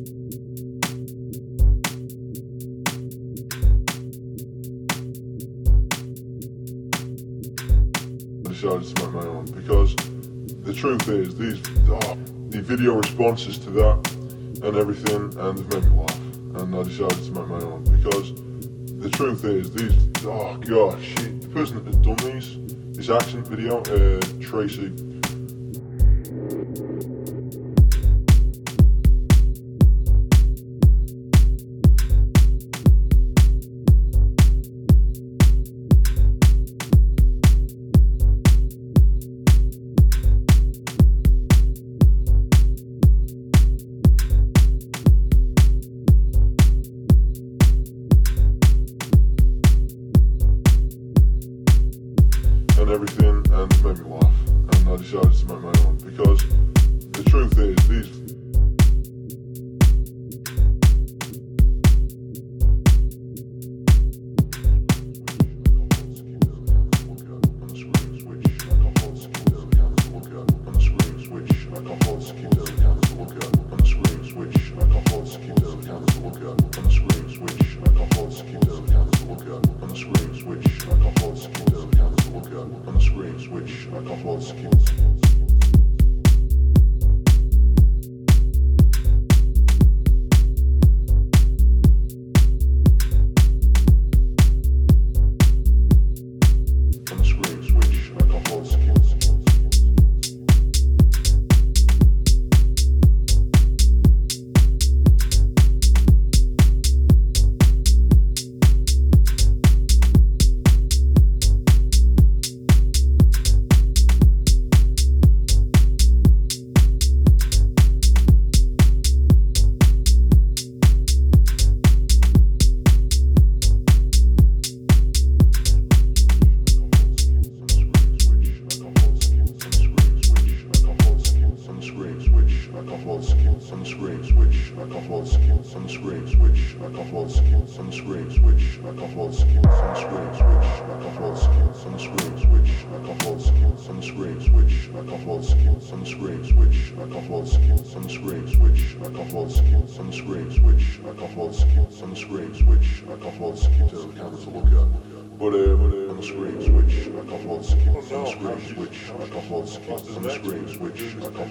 I Decided to make my own because the truth is these oh, the video responses to that and everything and they've made me laugh. And I decided to make my own because the truth is these oh gosh the person that done these this accent video uh, Tracy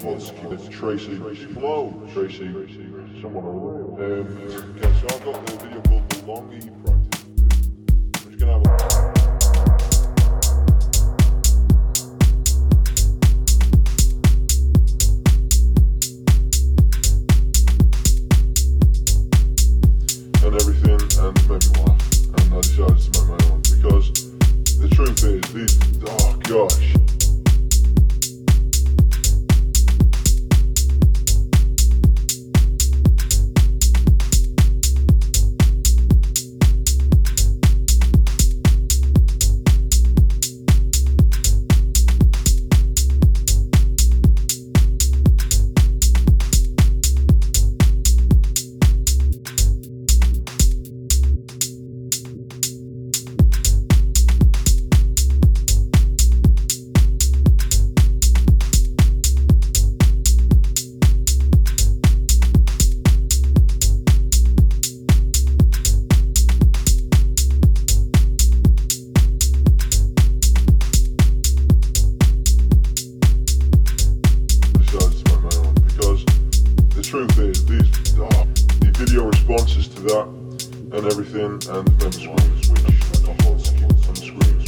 Monsky, Tracy, hello, Tracy, someone over there. Um, so I've got video called Practice. and everything, and then switch the whole scheme, some screams.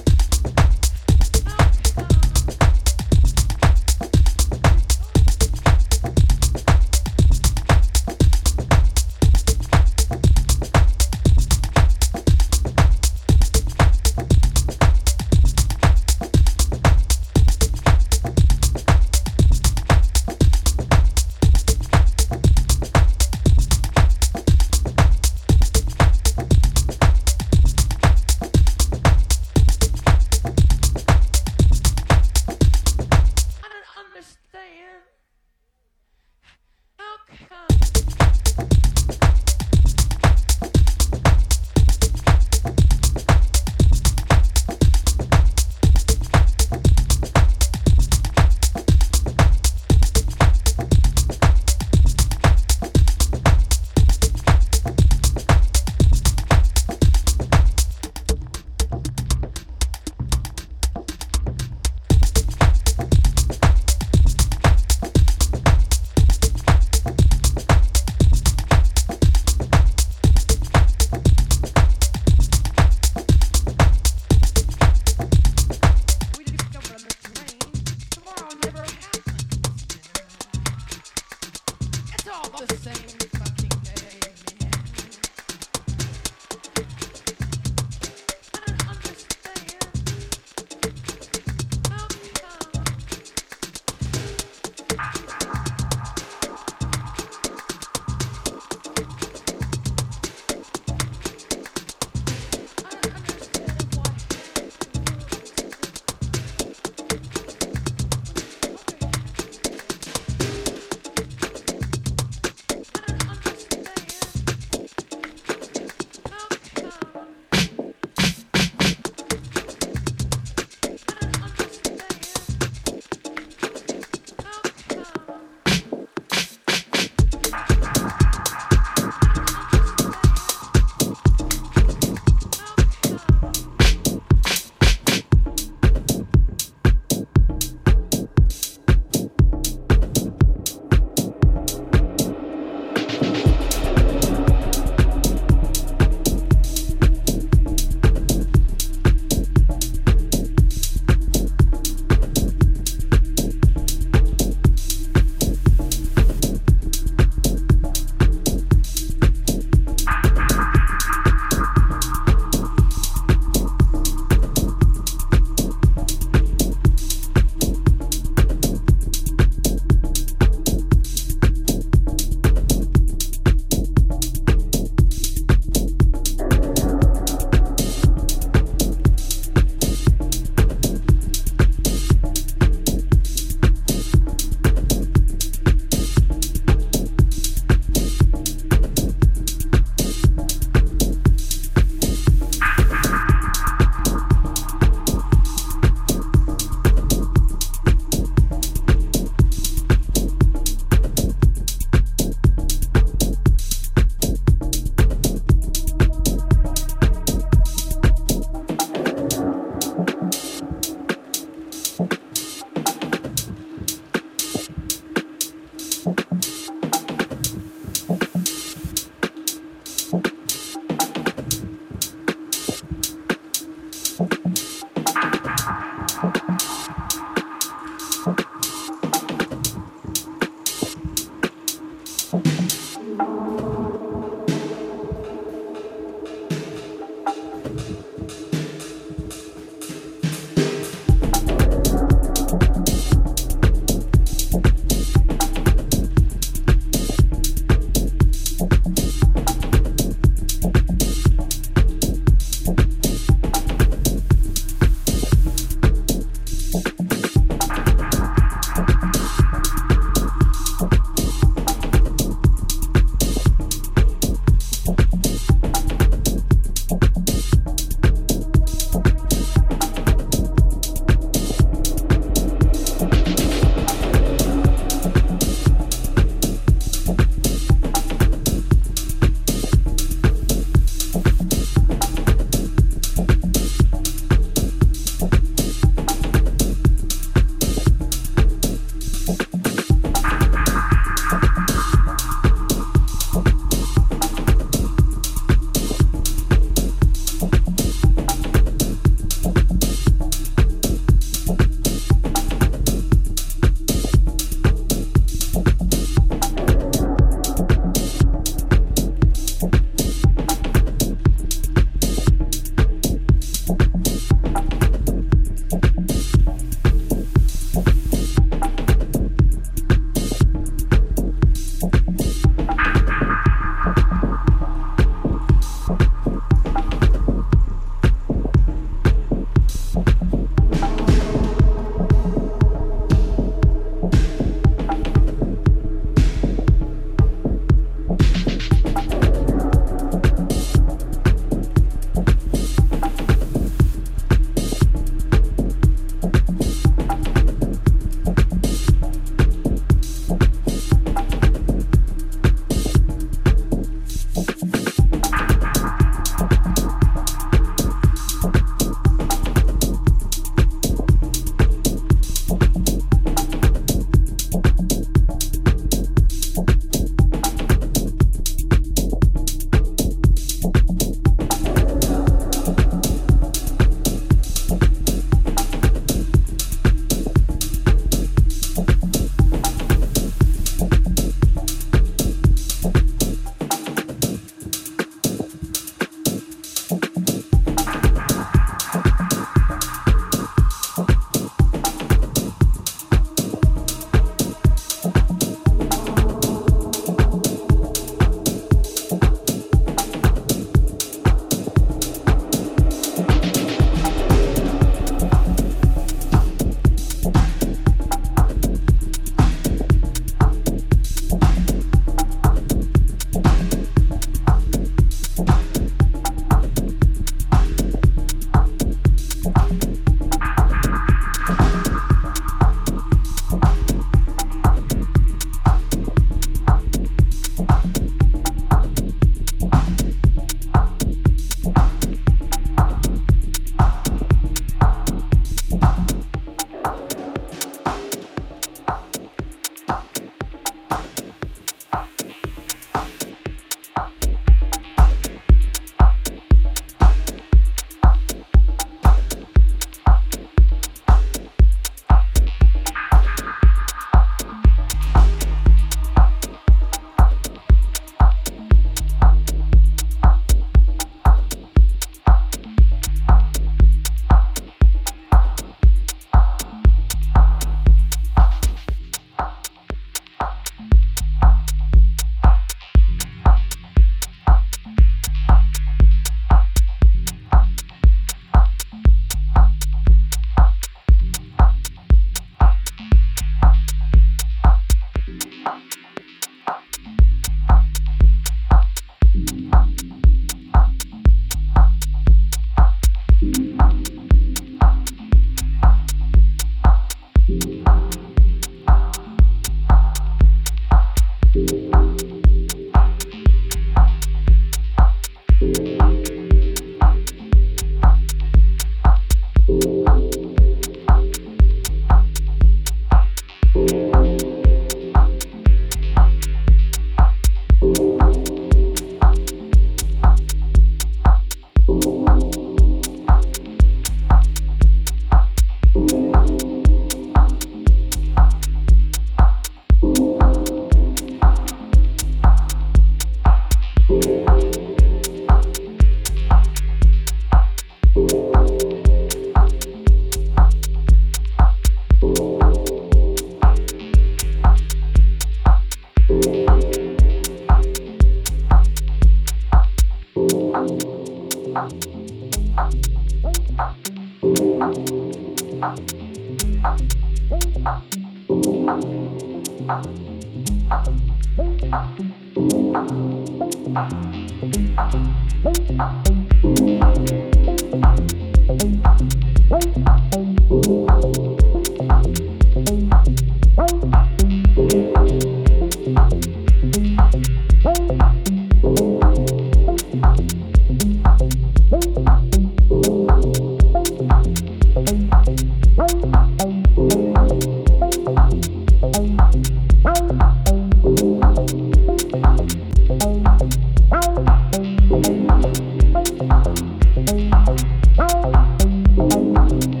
Thank you.